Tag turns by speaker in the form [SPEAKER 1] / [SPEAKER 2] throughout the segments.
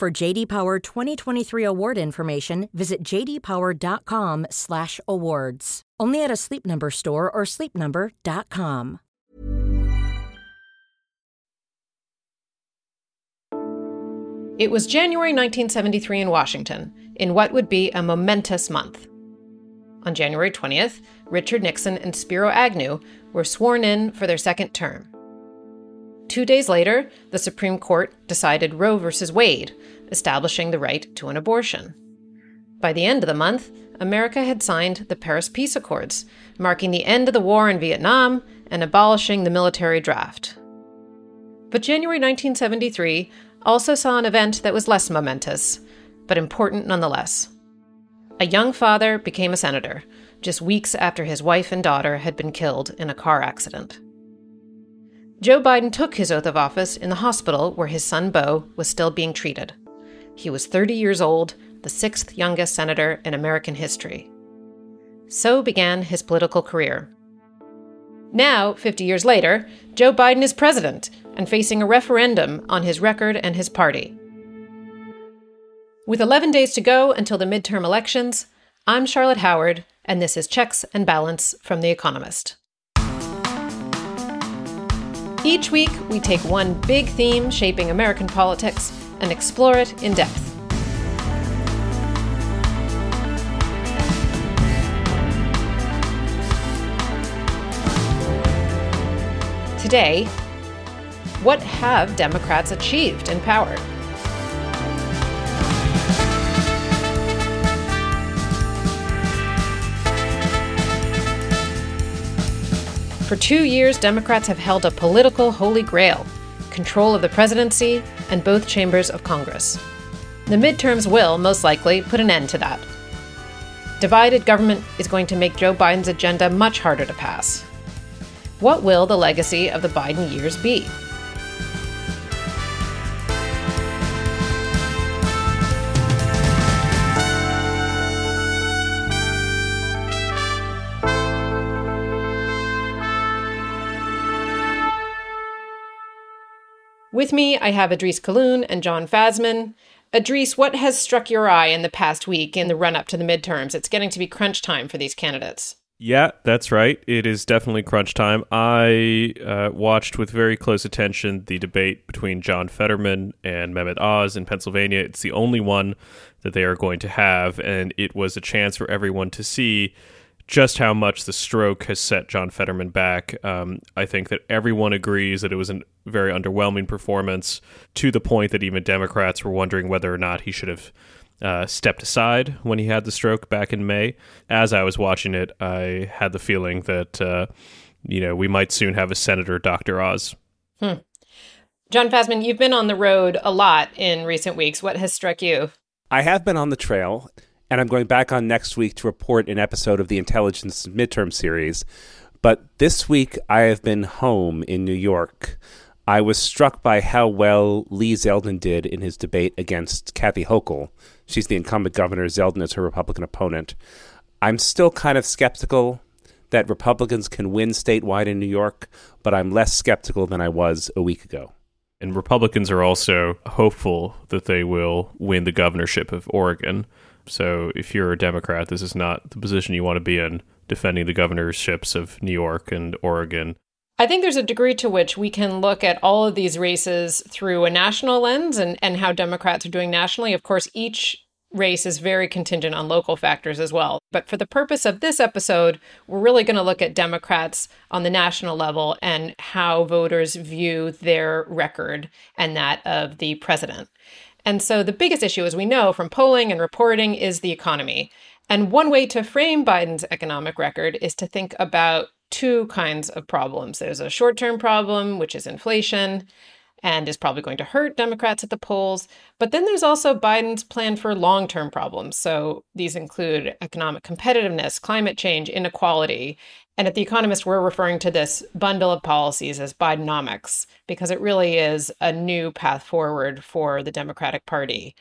[SPEAKER 1] For JD Power 2023 award information, visit jdpower.com/awards. Only at a Sleep Number store or sleepnumber.com.
[SPEAKER 2] It was January 1973 in Washington, in what would be a momentous month. On January 20th, Richard Nixon and Spiro Agnew were sworn in for their second term. Two days later, the Supreme Court decided Roe v. Wade, establishing the right to an abortion. By the end of the month, America had signed the Paris Peace Accords, marking the end of the war in Vietnam and abolishing the military draft. But January 1973 also saw an event that was less momentous, but important nonetheless. A young father became a senator, just weeks after his wife and daughter had been killed in a car accident. Joe Biden took his oath of office in the hospital where his son Beau was still being treated. He was 30 years old, the sixth youngest senator in American history. So began his political career. Now, 50 years later, Joe Biden is president and facing a referendum on his record and his party. With 11 days to go until the midterm elections, I'm Charlotte Howard, and this is Checks and Balance from The Economist. Each week, we take one big theme shaping American politics and explore it in depth. Today, what have Democrats achieved in power? For two years, Democrats have held a political holy grail control of the presidency and both chambers of Congress. The midterms will, most likely, put an end to that. Divided government is going to make Joe Biden's agenda much harder to pass. What will the legacy of the Biden years be? With me, I have Idrees Kahloon and Jon Fasman. Idris, what has struck your eye in the past week in the run up to the midterms? It's getting to be crunch time for these candidates.
[SPEAKER 3] Yeah, that's right. It is definitely crunch time. I uh, watched with very close attention the debate between John Fetterman and Mehmet Oz in Pennsylvania. It's the only one that they are going to have, and it was a chance for everyone to see just how much the stroke has set John Fetterman back. Um, I think that everyone agrees that it was a very underwhelming performance to the point that even Democrats were wondering whether or not he should have uh, stepped aside when he had the stroke back in May. As I was watching it, I had the feeling that, uh, you know, we might soon have a Senator Dr. Oz.
[SPEAKER 2] Hmm. Jon Fasman, you've been on the road a lot in recent weeks. What has struck you?
[SPEAKER 4] I have been on the trail and I'm going back on next week to report an episode of the Intelligence Midterm Series. But this week I have been home in New York. I was struck by how well Lee Zeldin did in his debate against Kathy Hochul. She's the incumbent governor. Zeldin is her Republican opponent. I'm still kind of skeptical that Republicans can win statewide in New York, but I'm less skeptical than I was a week ago.
[SPEAKER 3] And Republicans are also hopeful that they will win the governorship of Oregon. So if you're a Democrat, this is not the position you want to be in, defending the governorships of New York and Oregon.
[SPEAKER 2] I think there's a degree to which we can look at all of these races through a national lens and, and how Democrats are doing nationally. Of course, each race is very contingent on local factors as well. But for the purpose of this episode, we're really going to look at Democrats on the national level and how voters view their record and that of the president. And so the biggest issue, as we know from polling and reporting, is the economy. And one way to frame Biden's economic record is to think about two kinds of problems there's a short term problem, which is inflation, and is probably going to hurt Democrats at the polls. But then there's also Biden's plan for long term problems. So these include economic competitiveness, climate change, inequality. And at The Economist, we're referring to this bundle of policies as Bidenomics because it really is a new path forward for the Democratic Party.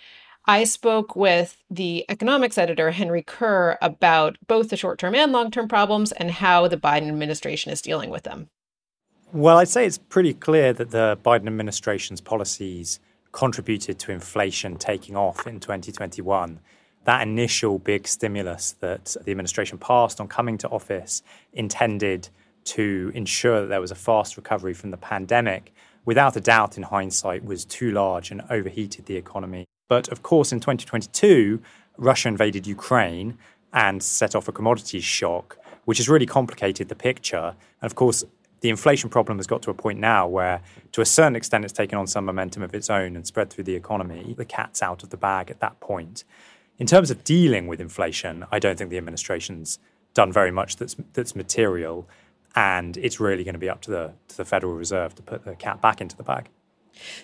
[SPEAKER 2] I spoke with the economics editor, Henry Curr, about both the short term and long term problems and how the Biden administration is dealing with them.
[SPEAKER 5] Well, I'd say it's pretty clear that the Biden administration's policies contributed to inflation taking off in 2021. That initial big stimulus that the administration passed on coming to office intended to ensure that there was a fast recovery from the pandemic, without a doubt, in hindsight, was too large and overheated the economy. But of course, in 2022, Russia invaded Ukraine and set off a commodities shock, which has really complicated the picture. And of course, the inflation problem has got to a point now where, to a certain extent, it's taken on some momentum of its own and spread through the economy. The cat's out of the bag at that point. In terms of dealing with inflation, I don't think the administration's done very much that's that's material, and it's really going to be up to the to the Federal Reserve to put the cat back into the bag.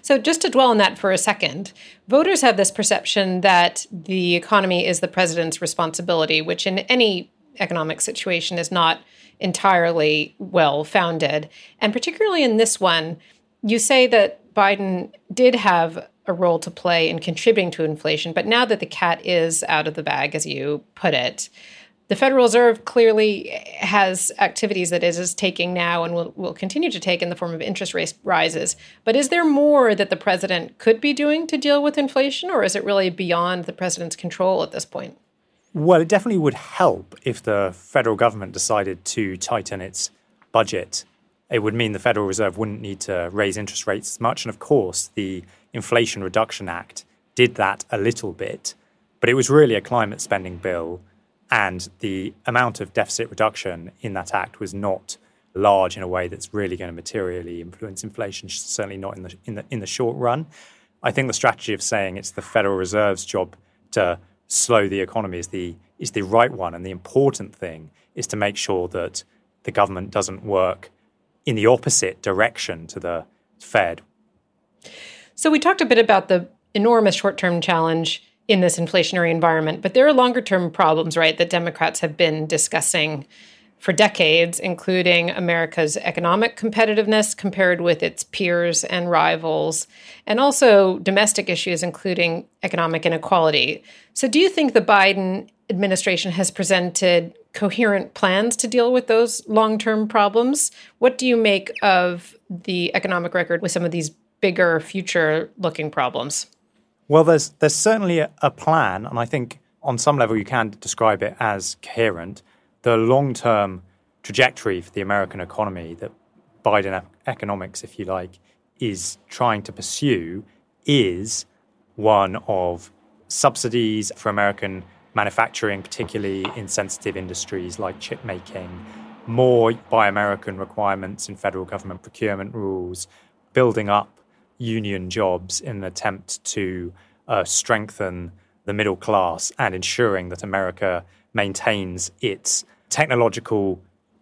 [SPEAKER 2] So, just to dwell on that for a second, voters have this perception that the economy is the president's responsibility, which in any economic situation is not entirely well founded. And particularly in this one, you say that Biden did have a role to play in contributing to inflation, but now that the cat is out of the bag, as you put it, the Federal Reserve clearly has activities that it is taking now and will, will continue to take in the form of interest rate rises. But is there more that the president could be doing to deal with inflation, or is it really beyond the president's control at this point?
[SPEAKER 5] Well, it definitely would help if the federal government decided to tighten its budget. It would mean the Federal Reserve wouldn't need to raise interest rates as much. And of course, the Inflation Reduction Act did that a little bit, but it was really a climate spending bill and the amount of deficit reduction in that act was not large in a way that's really going to materially influence inflation, certainly not in the, in the, in the short run. I think the strategy of saying it's the Federal Reserve's job to slow the economy is the, is the right one. And the important thing is to make sure that the government doesn't work in the opposite direction to the Fed.
[SPEAKER 2] So we talked a bit about the enormous short term challenge in this inflationary environment. But there are longer term problems, right, that Democrats have been discussing for decades, including America's economic competitiveness compared with its peers and rivals, and also domestic issues, including economic inequality. So, do you think the Biden administration has presented coherent plans to deal with those long term problems? What do you make of the economic record with some of these bigger future looking problems?
[SPEAKER 5] Well, there's there's certainly a, a plan, and I think on some level you can describe it as coherent. The long term trajectory for the American economy that Biden economics, if you like, is trying to pursue is one of subsidies for American manufacturing, particularly in sensitive industries like chip making, more Buy American requirements in federal government procurement rules, building up union jobs in an attempt to uh, strengthen the middle class and ensuring that America maintains its technological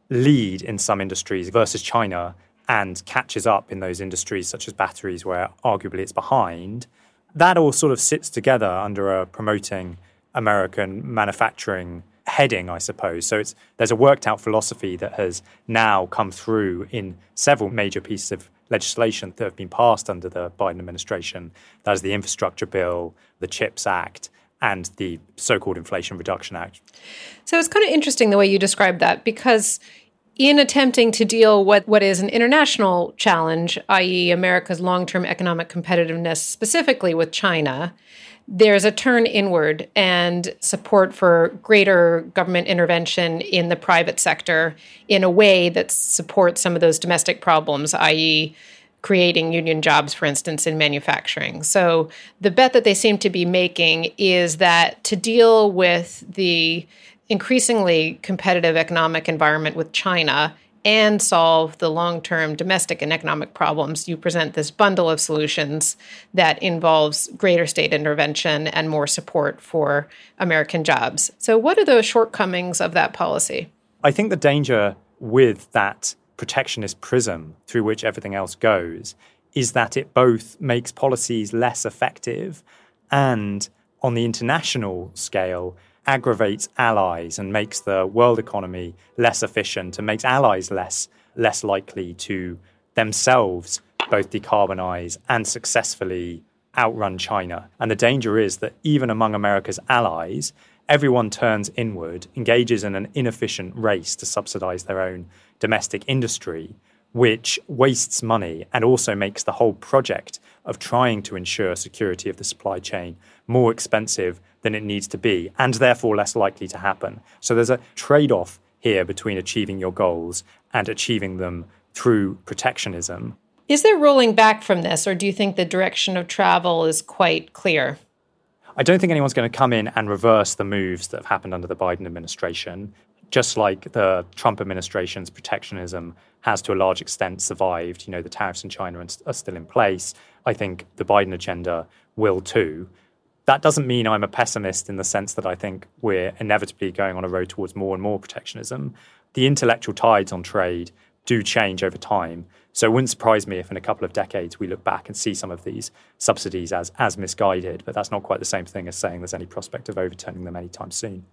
[SPEAKER 5] lead in some industries versus China and catches up in those industries such as batteries where arguably it's behind. That all sort of sits together under a promoting American manufacturing heading, I suppose. So it's there's a worked out philosophy that has now come through in several major pieces of legislation that have been passed under the Biden administration. That is the infrastructure bill, the CHIPS Act, and the so called Inflation Reduction Act.
[SPEAKER 2] So it's kind of interesting the way you describe that because in attempting to deal with what is an international challenge, i.e., America's long term economic competitiveness, specifically with China, there's a turn inward and support for greater government intervention in the private sector in a way that supports some of those domestic problems, i.e., creating union jobs, for instance, in manufacturing. So the bet that they seem to be making is that to deal with the increasingly competitive economic environment with China and solve the long term domestic and economic problems, you present this bundle of solutions that involves greater state intervention and more support for American jobs. So, what are the shortcomings of that policy?
[SPEAKER 5] I think the danger with that protectionist prism through which everything else goes is that it both makes policies less effective and, on the international scale, aggravates allies and makes the world economy less efficient and makes allies less less likely to themselves both decarbonize and successfully outrun China. And the danger is that even among America's allies, everyone turns inward, engages in an inefficient race to subsidize their own domestic industry, which wastes money and also makes the whole project of trying to ensure security of the supply chain more expensive than it needs to be and therefore less likely to happen. So there's a trade off here between achieving your goals and achieving them through protectionism.
[SPEAKER 2] Is there rolling back from this, or do you think the direction of travel is quite clear?
[SPEAKER 5] I don't think anyone's going to come in and reverse the moves that have happened under the Biden administration. Just like the Trump administration's protectionism has to a large extent survived, you know, the tariffs in China are still in place. I think the Biden agenda will too. That doesn't mean I'm a pessimist in the sense that I think we're inevitably going on a road towards more and more protectionism. The intellectual tides on trade do change over time. So it wouldn't surprise me if in a couple of decades we look back and see some of these subsidies as, as misguided, but that's not quite the same thing as saying there's any prospect of overturning them anytime soon.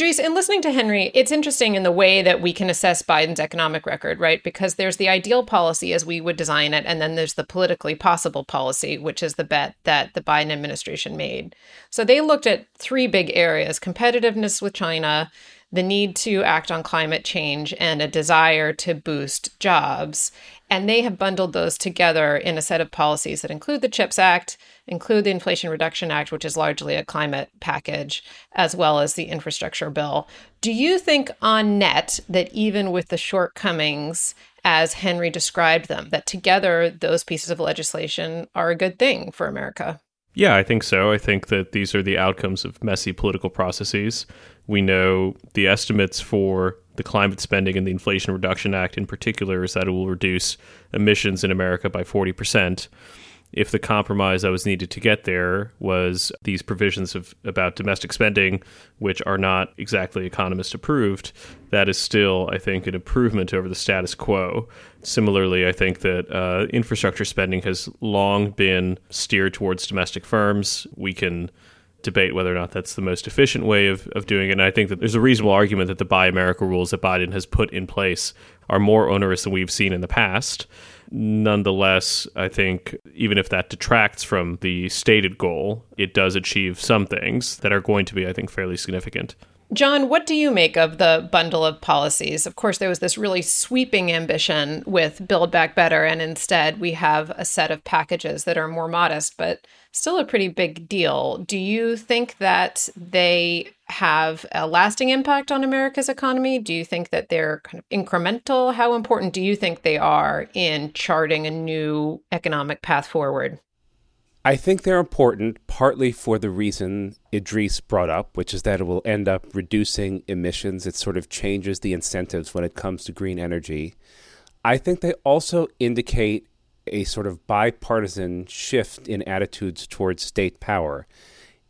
[SPEAKER 2] Idrees, in listening to Henry, it's interesting in the way that we can assess Biden's economic record, right? Because there's the ideal policy as we would design it, and then there's the politically possible policy, which is the bet that the Biden administration made. So they looked at three big areas competitiveness with China, the need to act on climate change, and a desire to boost jobs. And they have bundled those together in a set of policies that include the CHIPS Act, include the Inflation Reduction Act, which is largely a climate package, as well as the infrastructure bill. Do you think, on net, that even with the shortcomings as Henry described them, that together those pieces of legislation are a good thing for America?
[SPEAKER 3] Yeah, I think so. I think that these are the outcomes of messy political processes. We know the estimates for the climate spending and the Inflation Reduction Act in particular is that it will reduce emissions in America by 40%. If the compromise that was needed to get there was these provisions of about domestic spending, which are not exactly economist approved, that is still, I think, an improvement over the status quo. Similarly, I think that uh, infrastructure spending has long been steered towards domestic firms. We can debate whether or not that's the most efficient way of, of doing it. And I think that there's a reasonable argument that the Buy America rules that Biden has put in place are more onerous than we've seen in the past. Nonetheless, I think even if that detracts from the stated goal, it does achieve some things that are going to be, I think, fairly significant.
[SPEAKER 2] Jon, what do you make of the bundle of policies? Of course, there was this really sweeping ambition with Build Back Better, and instead we have a set of packages that are more modest, but still a pretty big deal. Do you think that they have a lasting impact on America's economy? Do you think that they're kind of incremental? How important do you think they are in charting a new economic path forward?
[SPEAKER 4] I think they're important partly for the reason Idrees brought up, which is that it will end up reducing emissions. It sort of changes the incentives when it comes to green energy. I think they also indicate a sort of bipartisan shift in attitudes towards state power.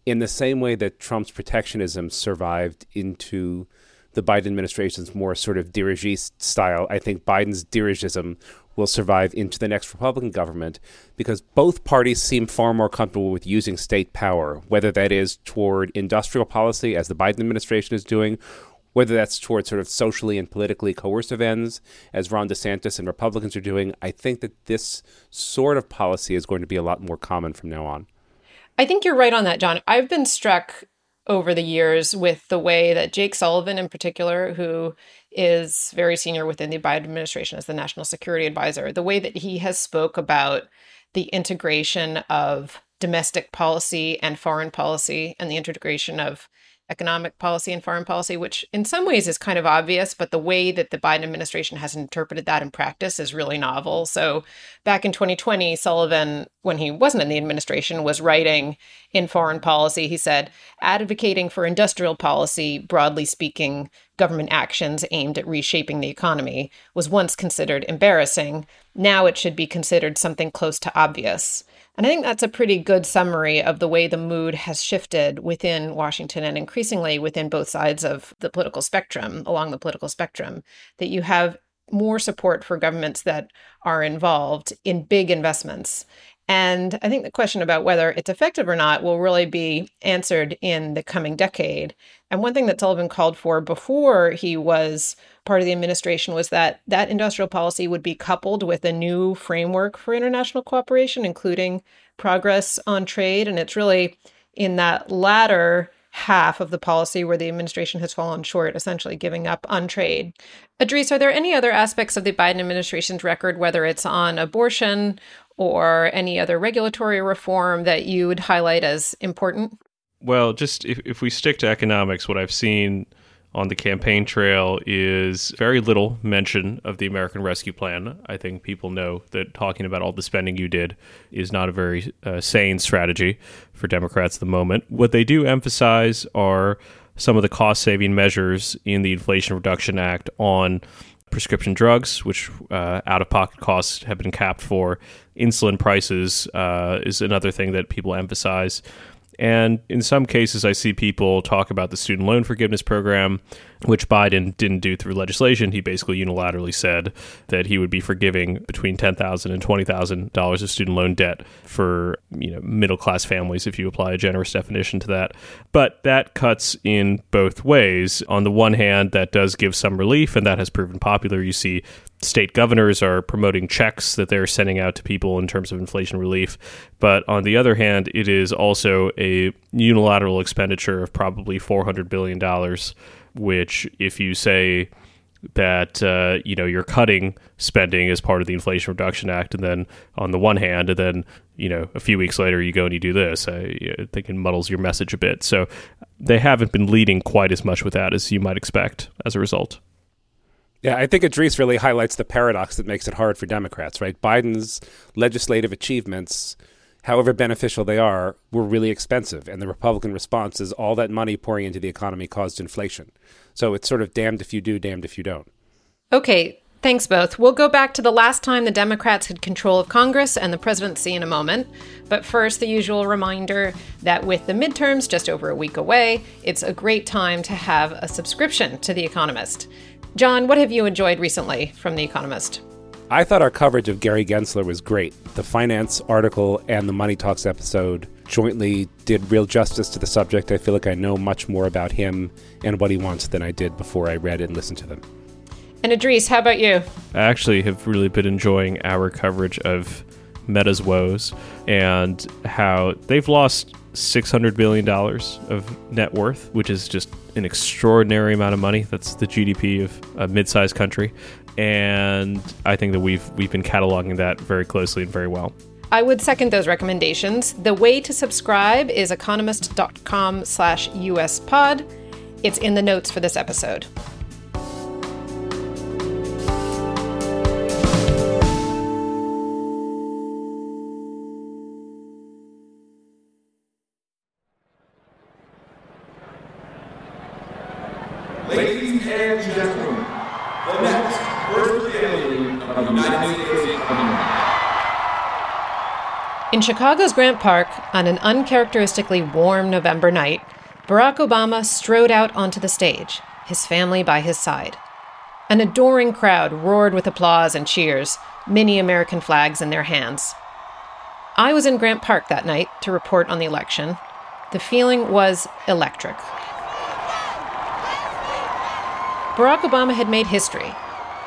[SPEAKER 4] In the same way that Trump's protectionism survived into the Biden administration's more sort of dirigist style, I think Biden's dirigism will survive into the next Republican government because both parties seem far more comfortable with using state power, whether that is toward industrial policy, as the Biden administration is doing, whether that's towards sort of socially and politically coercive ends, as Ron DeSantis and Republicans are doing. I think that this sort of policy is going to be a lot more common from now on.
[SPEAKER 2] I think you're right on that, Jon. I've been struck over the years with the way that Jake Sullivan, in particular, who is very senior within the Biden administration as the national security advisor, the way that he has spoke about the integration of domestic policy and foreign policy and the integration of economic policy and foreign policy, which in some ways is kind of obvious, but the way that the Biden administration has interpreted that in practice is really novel. So back in 2020, Sullivan, when he wasn't in the administration, was writing in foreign policy. He said, advocating for industrial policy, broadly speaking, government actions aimed at reshaping the economy was once considered embarrassing. Now it should be considered something close to obvious. And I think that's a pretty good summary of the way the mood has shifted within Washington and increasingly within both sides of the political spectrum, along the political spectrum, that you have more support for governments that are involved in big investments. And I think the question about whether it's effective or not will really be answered in the coming decade. And one thing that Sullivan called for before he was part of the administration was that that industrial policy would be coupled with a new framework for international cooperation, including progress on trade. And it's really in that latter half of the policy where the administration has fallen short, essentially giving up on trade. Idrees, are there any other aspects of the Biden administration's record, whether it's on abortion or any other regulatory reform that you would highlight as important?
[SPEAKER 3] Well, just if, if we stick to economics, what I've seen on the campaign trail is very little mention of the American Rescue Plan. I think people know that talking about all the spending you did is not a very uh, sane strategy for Democrats at the moment. What they do emphasize are some of the cost saving measures in the Inflation Reduction Act on prescription drugs, which uh, out of pocket costs have been capped for. Insulin prices uh, is another thing that people emphasize. And in some cases, I see people talk about the student loan forgiveness program, which Biden didn't do through legislation. He basically unilaterally said that he would be forgiving between ten thousand and twenty thousand dollars of student loan debt for you know middle class families if you apply a generous definition to that. But that cuts in both ways. On the one hand, that does give some relief, and that has proven popular. You see state governors are promoting checks that they're sending out to people in terms of inflation relief. But on the other hand, it is also a unilateral expenditure of probably $400 billion, which, if you say that uh, you know you're cutting spending as part of the Inflation Reduction Act, and then on the one hand, and then you know a few weeks later you go and you do this, I, I think it muddles your message a bit. So they haven't been leading quite as much with that as you might expect as a result.
[SPEAKER 4] Yeah, I think Idrees really highlights the paradox that makes it hard for Democrats, right? Biden's legislative achievements, however beneficial they are, were really expensive. And the Republican response is all that money pouring into the economy caused inflation. So it's sort of damned if you do, damned if you don't.
[SPEAKER 2] Okay, thanks both. We'll go back to the last time the Democrats had control of Congress and the presidency in a moment. But first, the usual reminder that with the midterms just over a week away, it's a great time to have a subscription to The Economist. Jon, what have you enjoyed recently from The Economist?
[SPEAKER 4] I thought our coverage of Gary Gensler was great. The finance article and the Money Talks episode jointly did real justice to the subject. I feel like I know much more about him and what he wants than I did before I read and listened to them.
[SPEAKER 2] And Idrees, how about you?
[SPEAKER 3] I actually have really been enjoying our coverage of Meta's woes and how they've lost $600 billion of net worth, which is just an extraordinary amount of money. That's the GDP of a mid sized country. And I think that we've, we've been cataloging that very closely and very well.
[SPEAKER 2] I would second those recommendations. The way to subscribe is economist.com slash uspod. It's in the notes for this episode. In Chicago's Grant Park, on an uncharacteristically warm November night, Barack Obama strode out onto the stage, his family by his side. An adoring crowd roared with applause and cheers, many American flags in their hands. I was in Grant Park that night to report on the election. The feeling was electric. Barack Obama had made history,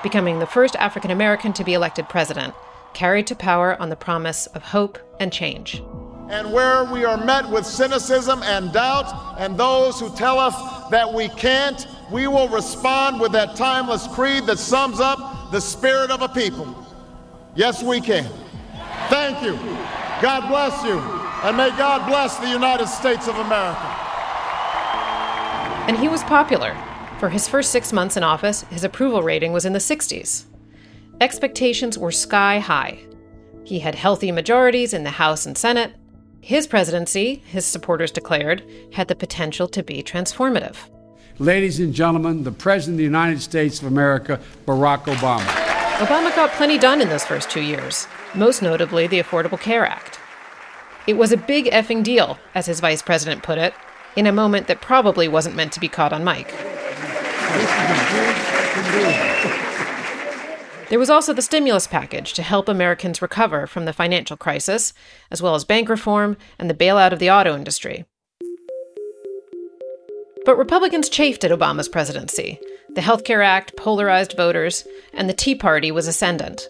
[SPEAKER 2] becoming the first African American to be elected president, carried to power on the promise of hope and change.
[SPEAKER 6] And where we are met with cynicism and doubt, and those who tell us that we can't, we will respond with that timeless creed that sums up the spirit of a people. Yes, we can. Thank you. God bless you. And may God bless the United States of America.
[SPEAKER 2] And he was popular. For his first six months in office, his approval rating was in the 60s. Expectations were sky high. He had healthy majorities in the House and Senate. His presidency, his supporters declared, had the potential to be transformative.
[SPEAKER 7] ladies and gentlemen, the President of the United States of America, Barack Obama.
[SPEAKER 2] Obama got plenty done in those first two years, most notably the Affordable Care Act. It was a big effing deal, as his vice president put it, in a moment that probably wasn't meant to be caught on mic. There was also the stimulus package to help Americans recover from the financial crisis, as well as bank reform and the bailout of the auto industry. But Republicans chafed at Obama's presidency. The Health Care Act polarized voters, and the Tea Party was ascendant.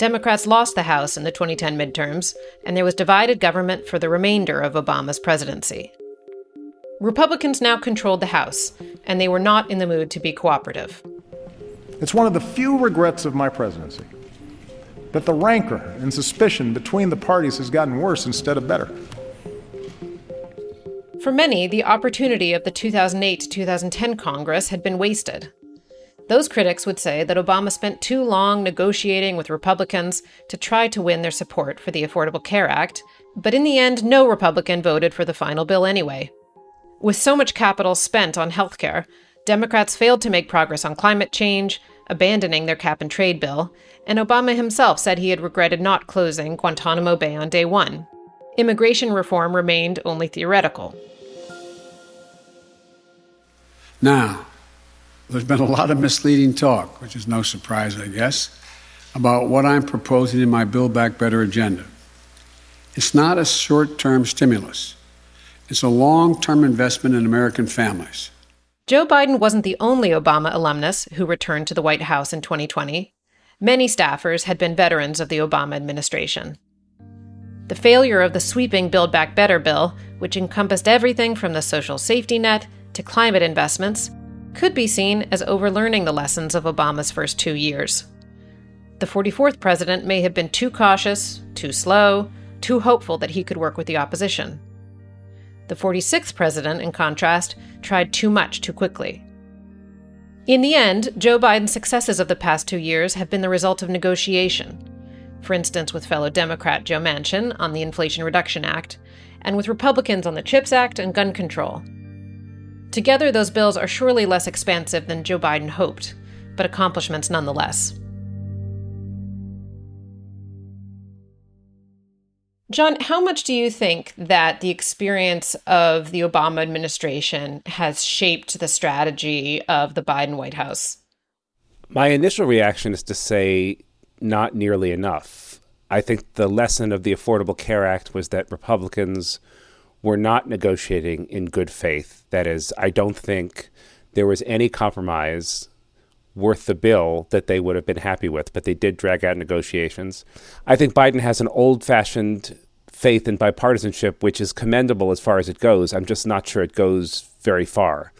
[SPEAKER 2] Democrats lost the House in the 2010 midterms, and there was divided government for the remainder of Obama's presidency. Republicans now controlled the House, and they were not in the mood to be cooperative.
[SPEAKER 8] It's one of the few regrets of my presidency that the rancor and suspicion between the parties has gotten worse instead of better.
[SPEAKER 2] For many, the opportunity of the 2008 to 2010 Congress had been wasted. Those critics would say that Obama spent too long negotiating with Republicans to try to win their support for the Affordable Care Act, but in the end, no Republican voted for the final bill anyway. With so much capital spent on healthcare, Democrats failed to make progress on climate change, abandoning their cap and trade bill, and Obama himself said he had regretted not closing Guantanamo Bay on day one. Immigration reform remained only theoretical.
[SPEAKER 7] Now, there's been a lot of misleading talk, which is no surprise, I guess, about what I'm proposing in my Build Back Better agenda. It's not a short term stimulus, it's a long term investment in American families.
[SPEAKER 2] Joe Biden wasn't the only Obama alumnus who returned to the White House in 2020. Many staffers had been veterans of the Obama administration. The failure of the sweeping Build Back Better bill, which encompassed everything from the social safety net to climate investments, could be seen as overlearning the lessons of Obama's first two years. The 44th president may have been too cautious, too slow, too hopeful that he could work with the opposition. The 46th president, in contrast, tried too much too quickly. In the end, Joe Biden's successes of the past two years have been the result of negotiation. For instance, with fellow Democrat Joe Manchin on the Inflation Reduction Act, and with Republicans on the CHIPS Act and gun control. Together, those bills are surely less expansive than Joe Biden hoped, but accomplishments nonetheless. Jon, how much do you think that the experience of the Obama administration has shaped the strategy of the Biden White House?
[SPEAKER 4] My initial reaction is to say not nearly enough. I think the lesson of the Affordable Care Act was that Republicans were not negotiating in good faith. That is, I don't think there was any compromise worth the bill that they would have been happy with, but they did drag out negotiations. I think Biden has an old fashioned faith in bipartisanship, which is commendable as far as it goes. I'm just not sure it goes very far.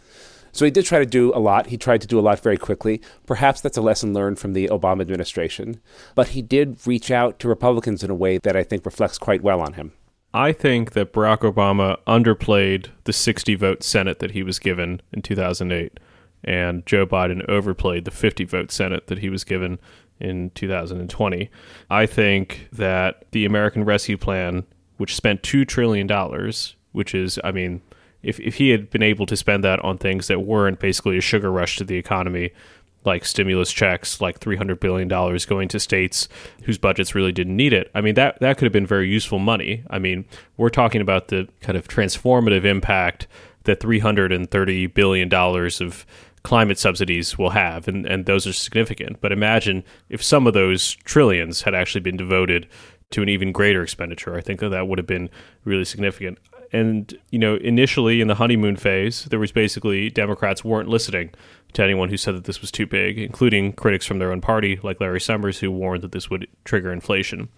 [SPEAKER 4] So he did try to do a lot. He tried to do a lot very quickly. Perhaps that's a lesson learned from the Obama administration. But he did reach out to Republicans in a way that I think reflects quite well on him.
[SPEAKER 3] I think that Barack Obama underplayed the 60 vote Senate that he was given in 2008 and Joe Biden overplayed the 50 vote Senate that he was given in 2020. I think that the American Rescue Plan, which spent $2 trillion, which is, I mean, if, if he had been able to spend that on things that weren't basically a sugar rush to the economy, like stimulus checks, like $300 billion going to states whose budgets really didn't need it. I mean, that, that could have been very useful money. I mean, we're talking about the kind of transformative impact that $330 billion of climate subsidies will have, and, and those are significant. But imagine if some of those trillions had actually been devoted to an even greater expenditure. I think that that would have been really significant. And, you know, initially in the honeymoon phase, there was basically Democrats weren't listening to anyone who said that this was too big, including critics from their own party, like Larry Summers, who warned that this would trigger inflation.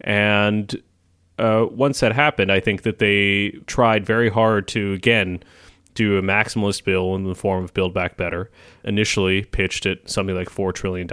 [SPEAKER 3] And uh, once that happened, I think that they tried very hard to, again, do a maximalist bill in the form of Build Back Better, initially pitched at something like $4 trillion.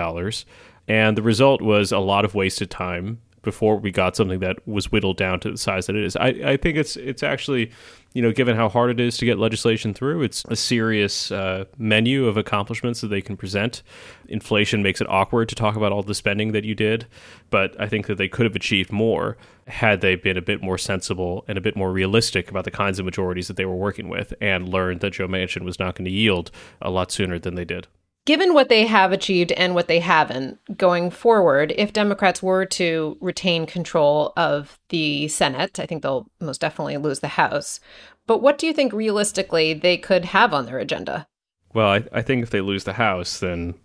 [SPEAKER 3] And the result was a lot of wasted time before we got something that was whittled down to the size that it is. I, I think it's it's actually, you know, given how hard it is to get legislation through, it's a serious uh, menu of accomplishments that they can present. Inflation makes it awkward to talk about all the spending that you did, but I think that they could have achieved more had they been a bit more sensible and a bit more realistic about the kinds of majorities that they were working with and learned that Joe Manchin was not going to yield a lot sooner than they did
[SPEAKER 2] given what they have achieved and what they haven't going forward, if Democrats were to retain control of the Senate, I think they'll most definitely lose the House. But what do you think realistically they could have on their agenda?
[SPEAKER 3] Well, I, I think if they lose the House, then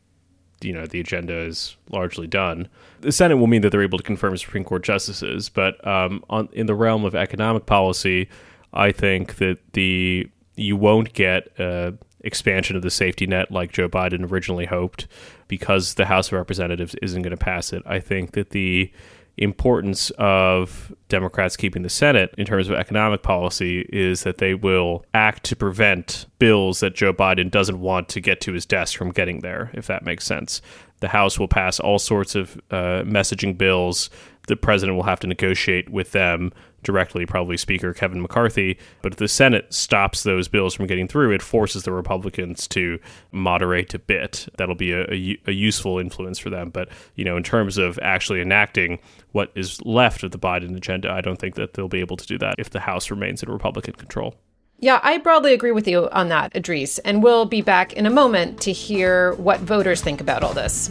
[SPEAKER 3] you know the agenda is largely done. The Senate will mean that they're able to confirm Supreme Court justices, but um, on, in the realm of economic policy, I think that the you won't get. Uh, expansion of the safety net like Joe Biden originally hoped because the House of Representatives isn't going to pass it. I think that the importance of Democrats keeping the Senate in terms of economic policy is that they will act to prevent bills that Joe Biden doesn't want to get to his desk from getting there, if that makes sense. The House will pass all sorts of uh, messaging bills. The president will have to negotiate with them directly, probably Speaker Kevin McCarthy. But if the Senate stops those bills from getting through, it forces the Republicans to moderate a bit. That'll be a, a, a, useful influence for them. But, you know, in terms of actually enacting what is left of the Biden agenda, I don't think that they'll be able to do that if the House remains in Republican control.
[SPEAKER 2] Yeah, I broadly agree with you on that, Idrees. And we'll be back in a moment to hear what voters think about all this.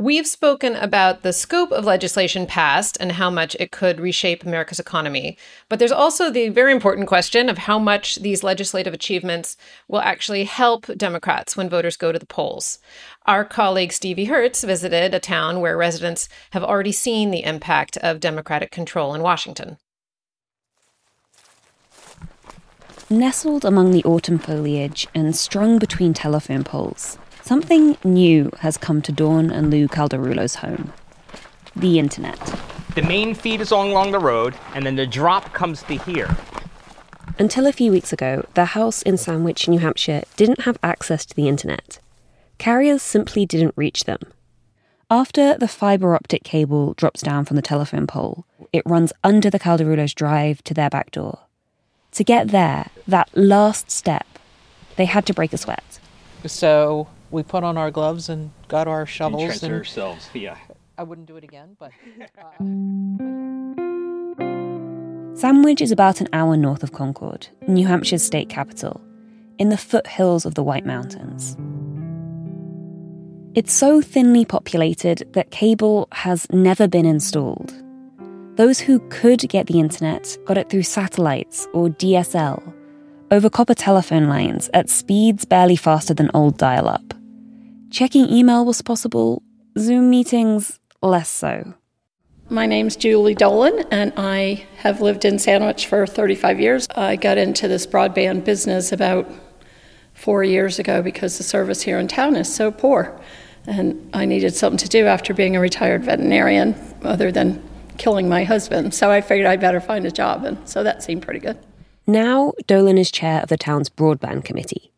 [SPEAKER 2] We've spoken about the scope of legislation passed and how much it could reshape America's economy. But there's also the very important question of how much these legislative achievements will actually help Democrats when voters go to the polls. Our colleague Stevie Hertz visited a town where residents have already seen the impact of Democratic control in Washington.
[SPEAKER 9] Nestled among the autumn foliage and strung between telephone poles Something new has come to Dawn and Lou Calderulo's home the internet.
[SPEAKER 10] The main feed is all along the road, and then the drop comes to here.
[SPEAKER 9] Until a few weeks ago, their house in Sandwich, New Hampshire didn't have access to the internet. Carriers simply didn't reach them. After the fibre optic cable drops down from the telephone pole, it runs under the Calderulo's drive to their back door. To get there, that last step, they had to break a sweat.
[SPEAKER 11] So we put on our gloves and got our shovels
[SPEAKER 10] and, and ourselves. Yeah.
[SPEAKER 11] I wouldn't do it again, but. Uh,
[SPEAKER 9] Sandwich is about an hour north of Concord, New Hampshire's state capital, in the foothills of the White Mountains. It's so thinly populated that cable has never been installed. Those who could get the internet got it through satellites or DSL, over copper telephone lines at speeds barely faster than old dial up. Checking email was possible, Zoom meetings less so.
[SPEAKER 12] My name's Julie Dolan, and I have lived in Sandwich for 35 years. I got into this broadband business about four years ago because the service here in town is so poor. And I needed something to do after being a retired veterinarian other than killing my husband. So I figured I'd better find a job, and so that seemed pretty good.
[SPEAKER 9] Now, Dolan is chair of the town's broadband committee.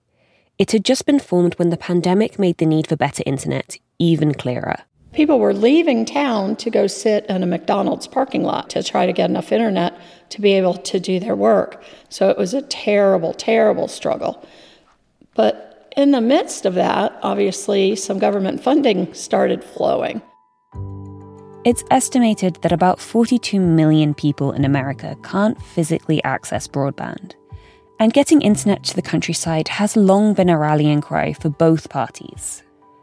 [SPEAKER 9] It had just been formed when the pandemic made the need for better internet even clearer.
[SPEAKER 12] People were leaving town to go sit in a McDonald's parking lot to try to get enough internet to be able to do their work. So it was a terrible, terrible struggle. But in the midst of that, obviously, some government funding started flowing.
[SPEAKER 9] It's estimated that about 42 million people in America can't physically access broadband. And getting internet to the countryside has long been a rallying cry for both parties.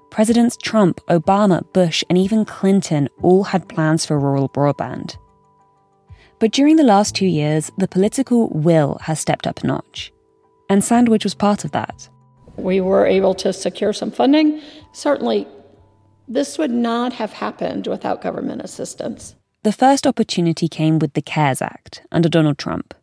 [SPEAKER 9] Presidents Trump, Obama, Bush, and even Clinton all had plans for rural broadband. But during the last two years, the political will has stepped up a notch. And Sandwich was part of that.
[SPEAKER 12] We were able to secure some funding. Certainly, this would not have happened without government assistance.
[SPEAKER 9] The first opportunity came with the CARES Act under Donald Trump.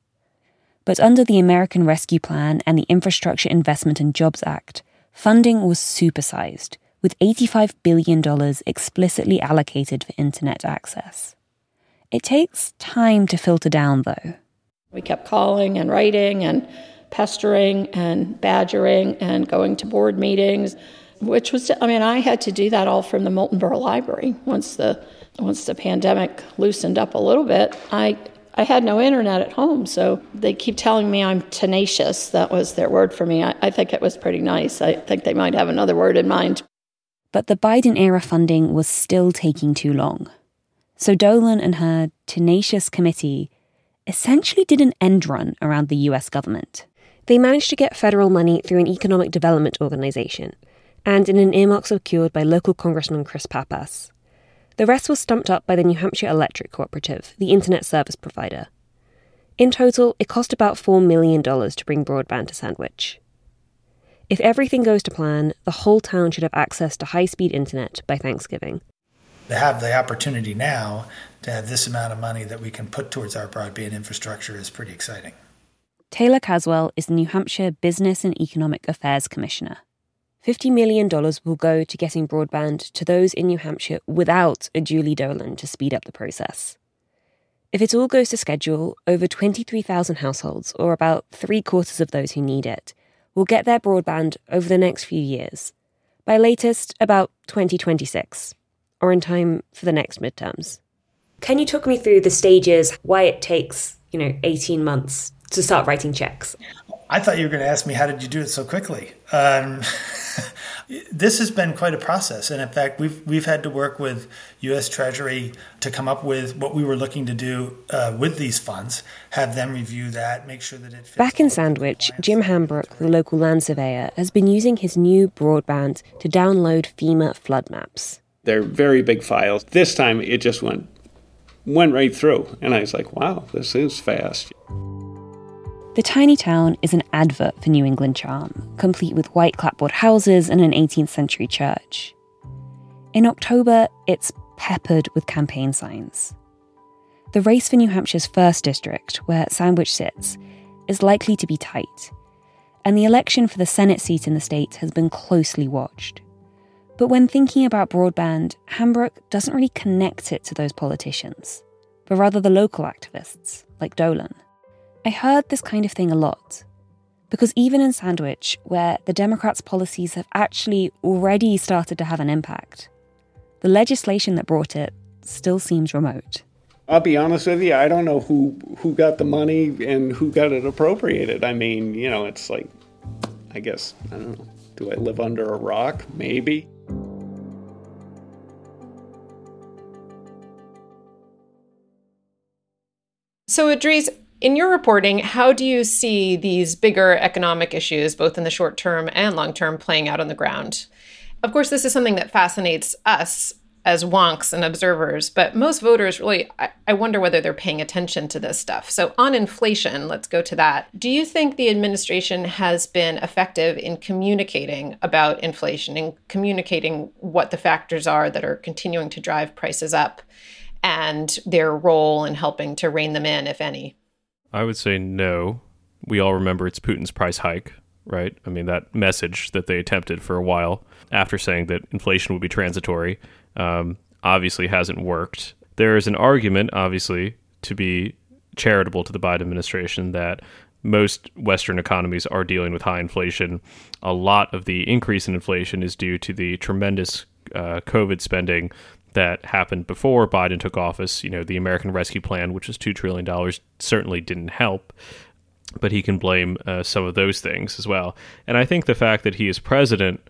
[SPEAKER 9] But under the American Rescue Plan and the Infrastructure Investment and Jobs Act, funding was supersized, with $85 billion explicitly allocated for internet access. It takes time to filter down, though.
[SPEAKER 12] We kept calling and writing and pestering and badgering and going to board meetings, which was, I mean, I had to do that all from the Moultonborough Library. Once the, once the pandemic loosened up a little bit, I, I had no internet at home, so they keep telling me I'm tenacious. That was their word for me. I, I think it was pretty nice. I think they might have another word in mind.
[SPEAKER 9] But the Biden era funding was still taking too long. So Dolan and her tenacious committee essentially did an end run around the US government.
[SPEAKER 13] They managed to get federal money through an economic development organization and in an earmark secured by local Congressman Chris Pappas. The rest was stumped up by the New Hampshire Electric Cooperative, the internet service provider. In total, it cost about $4 million to bring broadband to Sandwich. If everything goes to plan, the whole town should have access to high speed internet by Thanksgiving.
[SPEAKER 14] To have the opportunity now to have this amount of money that we can put towards our broadband infrastructure is pretty exciting.
[SPEAKER 9] Taylor Caswell is the New Hampshire Business and Economic Affairs Commissioner. $50 million will go to getting broadband to those in New Hampshire without a Julie Dolan to speed up the process. If it all goes to schedule, over 23,000 households, or about three quarters of those who need it, will get their broadband over the next few years. By latest, about 2026, or in time for the next midterms.
[SPEAKER 13] Can you talk me through the stages, why it takes, you know, 18 months to start writing checks?
[SPEAKER 14] I thought you were going to ask me how did you do it so quickly. Um, this has been quite a process, and in fact, we've we've had to work with U.S. Treasury to come up with what we were looking to do uh, with these funds. Have them review that, make sure that it.
[SPEAKER 9] Back in Sandwich, Jim Hambrook, the local land surveyor, has been using his new broadband to download FEMA flood maps.
[SPEAKER 15] They're very big files. This time, it just went went right through, and I was like, "Wow, this is fast."
[SPEAKER 9] The tiny town is an advert for New England charm, complete with white clapboard houses and an 18th century church. In October, it's peppered with campaign signs. The race for New Hampshire's 1st district, where Sandwich sits, is likely to be tight, and the election for the Senate seat in the state has been closely watched. But when thinking about broadband, Hambrook doesn't really connect it to those politicians, but rather the local activists, like Dolan. I heard this kind of thing a lot. Because even in Sandwich, where the Democrats' policies have actually already started to have an impact, the legislation that brought it still seems remote.
[SPEAKER 15] I'll be honest with you, I don't know who who got the money and who got it appropriated. I mean, you know, it's like I guess I don't know. Do I live under a rock? Maybe.
[SPEAKER 2] So, Idrees, in your reporting, how do you see these bigger economic issues, both in the short term and long term, playing out on the ground? Of course, this is something that fascinates us as wonks and observers, but most voters really, I, I, wonder whether they're paying attention to this stuff. So, on inflation, let's go to that. Do you think the administration has been effective in communicating about inflation and communicating what the factors are that are continuing to drive prices up and their role in helping to rein them in, if any?
[SPEAKER 3] I would say no. We all remember it's Putin's price hike, right? I mean, that message that they attempted for a while after saying that inflation would be transitory um, obviously hasn't worked. There is an argument, obviously, to be charitable to the Biden administration that most Western economies are dealing with high inflation. A lot of the increase in inflation is due to the tremendous uh, COVID spending that happened before Biden took office. You know, the American Rescue Plan, which was $2 trillion, certainly didn't help. But he can blame uh, some of those things as well. And I think the fact that he is president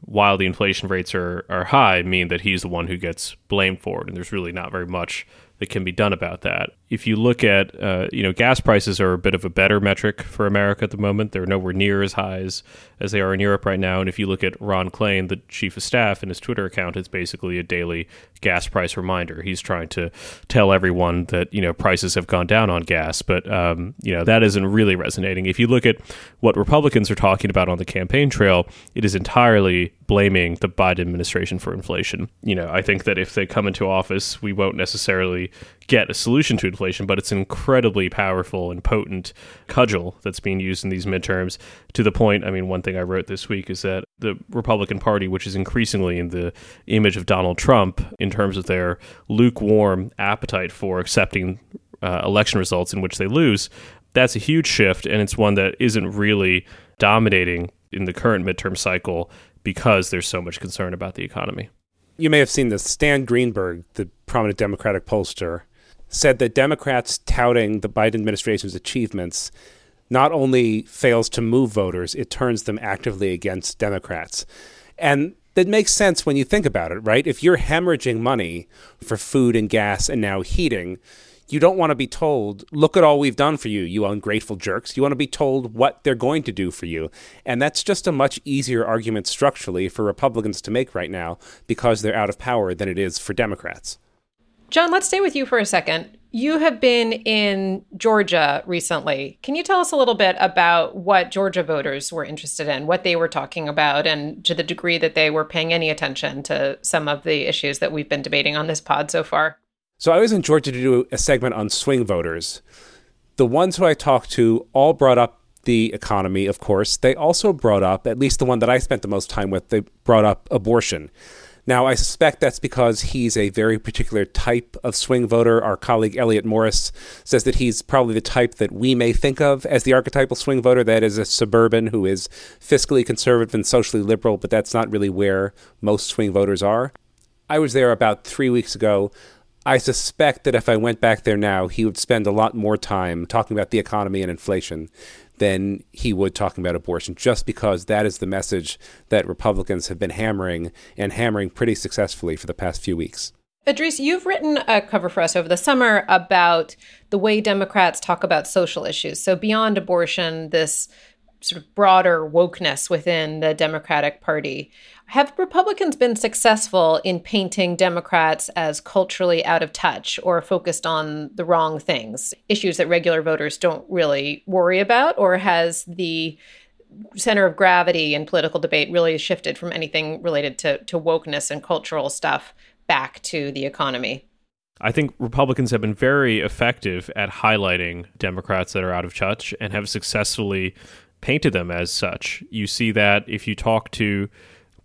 [SPEAKER 3] while the inflation rates are, are high mean that he's the one who gets blamed for it. And there's really not very much that can be done about that. If you look at, uh, you know, gas prices are a bit of a better metric for America at the moment. They're nowhere near as high as, as they are in Europe right now. And if you look at Ron Klain, the chief of staff, in his Twitter account, it's basically a daily gas price reminder. He's trying to tell everyone that, you know, prices have gone down on gas. But, um, you know, that isn't really resonating. If you look at what Republicans are talking about on the campaign trail, it is entirely blaming the Biden administration for inflation. You know, I think that if they come into office, we won't necessarily get a solution to inflation, but it's an incredibly powerful and potent cudgel that's being used in these midterms to the point. I mean, one thing I wrote this week is that the Republican Party, which is increasingly in the image of Donald Trump in terms of their lukewarm appetite for accepting uh, election results in which they lose, that's a huge shift, and it's one that isn't really dominating in the current midterm cycle because there's so much concern about the economy.
[SPEAKER 4] You may have seen this. Stan Greenberg, the prominent Democratic pollster, said that Democrats touting the Biden administration's achievements not only fails to move voters, it turns them actively against Democrats. And that makes sense when you think about it, right? If you're hemorrhaging money for food and gas and now heating, you don't want to be told, look at all we've done for you, you ungrateful jerks. You want to be told what they're going to do for you. And that's just a much easier argument structurally for Republicans to make right now because they're out of power than it is for Democrats.
[SPEAKER 2] Jon, let's stay with you for a second. You have been in Georgia recently. Can you tell us a little bit about what Georgia voters were interested in, what they were talking about, and to the degree that they were paying any attention to some of the issues that we've been debating on this pod so far?
[SPEAKER 4] So I was in Georgia to do a segment on swing voters. The ones who I talked to all brought up the economy, of course. They also brought up, at least the one that I spent the most time with, they brought up abortion. Now, I suspect that's because he's a very particular type of swing voter. Our colleague Elliott Morris says that he's probably the type that we may think of as the archetypal swing voter, that is a suburban who is fiscally conservative and socially liberal, but that's not really where most swing voters are. I was there about three weeks ago. I suspect that if I went back there now, he would spend a lot more time talking about the economy and inflation than he would talking about abortion, just because that is the message that Republicans have been hammering and hammering pretty successfully for the past few weeks.
[SPEAKER 2] Idrees, you've written a cover for us over the summer about the way Democrats talk about social issues. So, beyond abortion, this sort of broader wokeness within the Democratic Party. Have Republicans been successful in painting Democrats as culturally out of touch or focused on the wrong things, issues that regular voters don't really worry about? Or has the center of gravity in political debate really shifted from anything related to, to wokeness and cultural stuff back to the economy?
[SPEAKER 3] I think Republicans have been very effective at highlighting Democrats that are out of touch and have successfully painted them as such. You see that if you talk to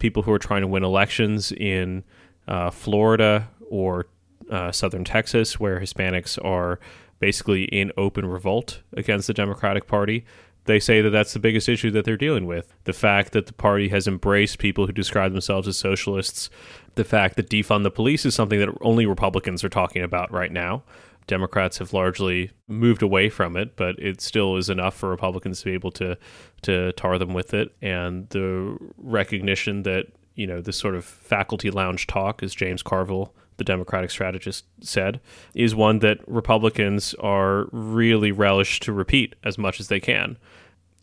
[SPEAKER 3] people who are trying to win elections in uh, Florida or uh, southern Texas, where Hispanics are basically in open revolt against the Democratic Party. They say that that's the biggest issue that they're dealing with. The fact that the party has embraced people who describe themselves as socialists, the fact that defund the police is something that only Republicans are talking about right now. Democrats have largely moved away from it, but it still is enough for Republicans to be able to to tar them with it. And the recognition that you know this sort of faculty lounge talk, as James Carville, the Democratic strategist, said, is one that Republicans are really relished to repeat as much as they can.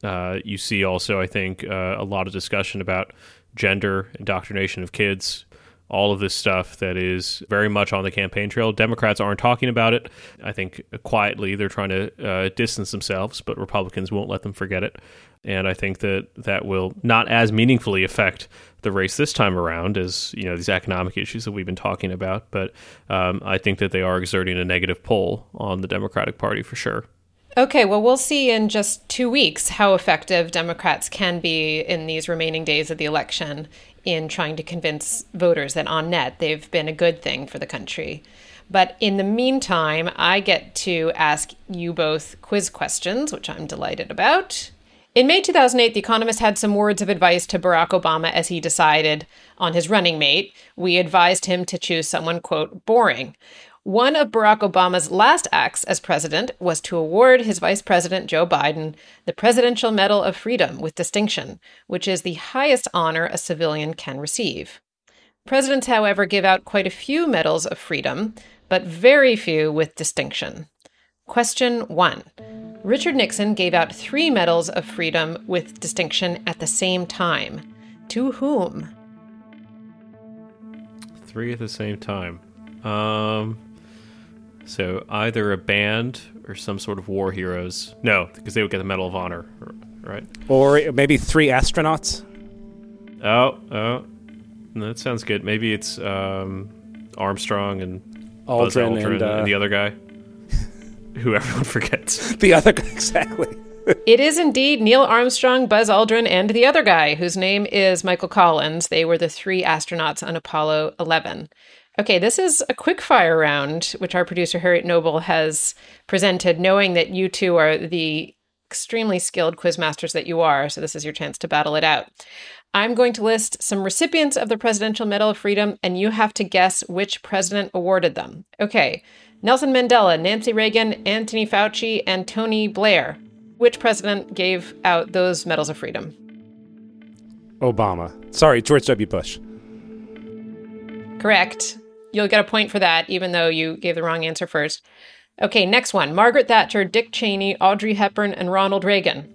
[SPEAKER 3] Uh, you see also, I think, uh, a lot of discussion about gender indoctrination of kids all of this stuff that is very much on the campaign trail. Democrats aren't talking about it. I think quietly they're trying to uh, distance themselves, but Republicans won't let them forget it. And I think that that will not as meaningfully affect the race this time around as you know these economic issues that we've been talking about. But um, I think that they are exerting a negative pull on the Democratic Party for sure.
[SPEAKER 2] Okay, well, we'll see in just two weeks how effective Democrats can be in these remaining days of the election in trying to convince voters that on net they've been a good thing for the country. But in the meantime, I get to ask you both quiz questions, which I'm delighted about. In May 2008, The Economist had some words of advice to Barack Obama as he decided on his running mate. We advised him to choose someone, quote, boring. One of Barack Obama's last acts as president was to award his vice president, Joe Biden, the Presidential Medal of Freedom with distinction, which is the highest honor a civilian can receive. Presidents, however, give out quite a few medals of freedom, but very few with distinction. Question one Richard Nixon gave out three medals of freedom with distinction at the same time. To whom?
[SPEAKER 3] Three at the same time. Um, so either a band or some sort of war heroes. No, because they would get the Medal of Honor, right?
[SPEAKER 4] Or maybe three astronauts.
[SPEAKER 3] Oh, oh, that sounds good. Maybe it's um, Armstrong and Buzz
[SPEAKER 4] Aldrin
[SPEAKER 3] Aldrin
[SPEAKER 4] and, uh,
[SPEAKER 3] the other guy, who everyone forgets.
[SPEAKER 4] The other guy, exactly.
[SPEAKER 2] It is indeed Neil Armstrong, Buzz Aldrin, and the other guy, whose name is Michael Collins. They were the three astronauts on Apollo 11. Okay, this is a quick fire round, which our producer Harriet Noble has presented, knowing that you two are the extremely skilled quizmasters that you are. So, this is your chance to battle it out. I'm going to list some recipients of the Presidential Medal of Freedom, and you have to guess which president awarded them. Okay, Nelson Mandela, Nancy Reagan, Anthony Fauci, and Tony Blair. Which president gave out those medals of freedom?
[SPEAKER 4] Obama. Sorry, George W. Bush.
[SPEAKER 2] Correct. You'll get a point for that, even though you gave the wrong answer first. Okay, next one Margaret Thatcher, Dick Cheney, Audrey Hepburn, and Ronald Reagan.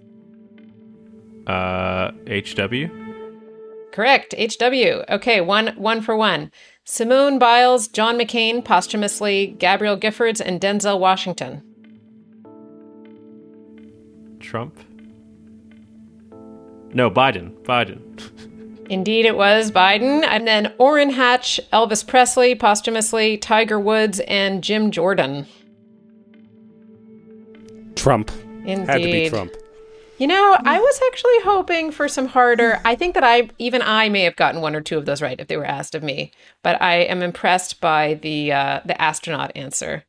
[SPEAKER 3] Uh, HW.
[SPEAKER 2] Correct, HW. Okay, one one for one. Simone Biles, John McCain, posthumously, Gabrielle Giffords, and Denzel Washington.
[SPEAKER 3] Trump. No, Biden. Biden.
[SPEAKER 2] Indeed, it was Biden. And then Orrin Hatch, Elvis Presley, posthumously, Tiger Woods, and Jim Jordan.
[SPEAKER 4] Trump.
[SPEAKER 2] Indeed.
[SPEAKER 4] Had to be Trump.
[SPEAKER 2] You know, I was actually hoping for some harder. I think that I even I may have gotten one or two of those right if they were asked of me. But I am impressed by the uh, the astronaut answer.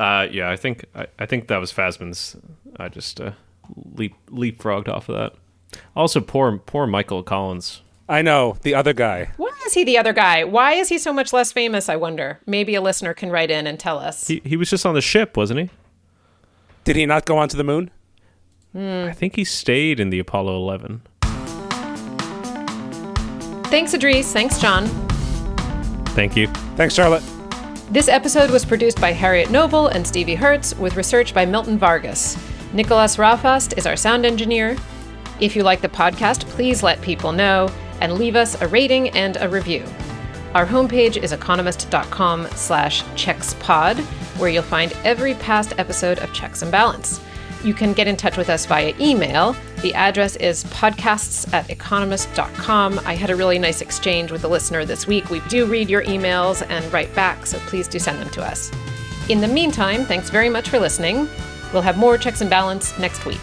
[SPEAKER 3] Uh, yeah, I think I, I think that was Fasman's. I just uh, leap leapfrogged off of that. Also, poor poor Michael Collins.
[SPEAKER 4] I know the other guy.
[SPEAKER 2] Why is he the other guy? Why is he so much less famous? I wonder. Maybe a listener can write in and tell us.
[SPEAKER 3] He he was just on the ship, wasn't he?
[SPEAKER 4] Did he not go onto the moon?
[SPEAKER 3] I think he stayed in the Apollo 11.
[SPEAKER 2] Thanks, Idrees. Thanks, Jon.
[SPEAKER 3] Thank you.
[SPEAKER 4] Thanks, Charlotte.
[SPEAKER 2] This episode was produced by Harriet Noble and Stevie Hertz with research by Milton Vargas. Nicholas Rofast is our sound engineer. If you like the podcast, please let people know and leave us a rating and a review. Our homepage is economist.com slash checkspod, where you'll find every past episode of Checks and Balance. You can get in touch with us via email. The address is podcasts at economist.com. I had a really nice exchange with a listener this week. We do read your emails and write back, so please do send them to us. In the meantime, thanks very much for listening. We'll have more Checks and Balance next week.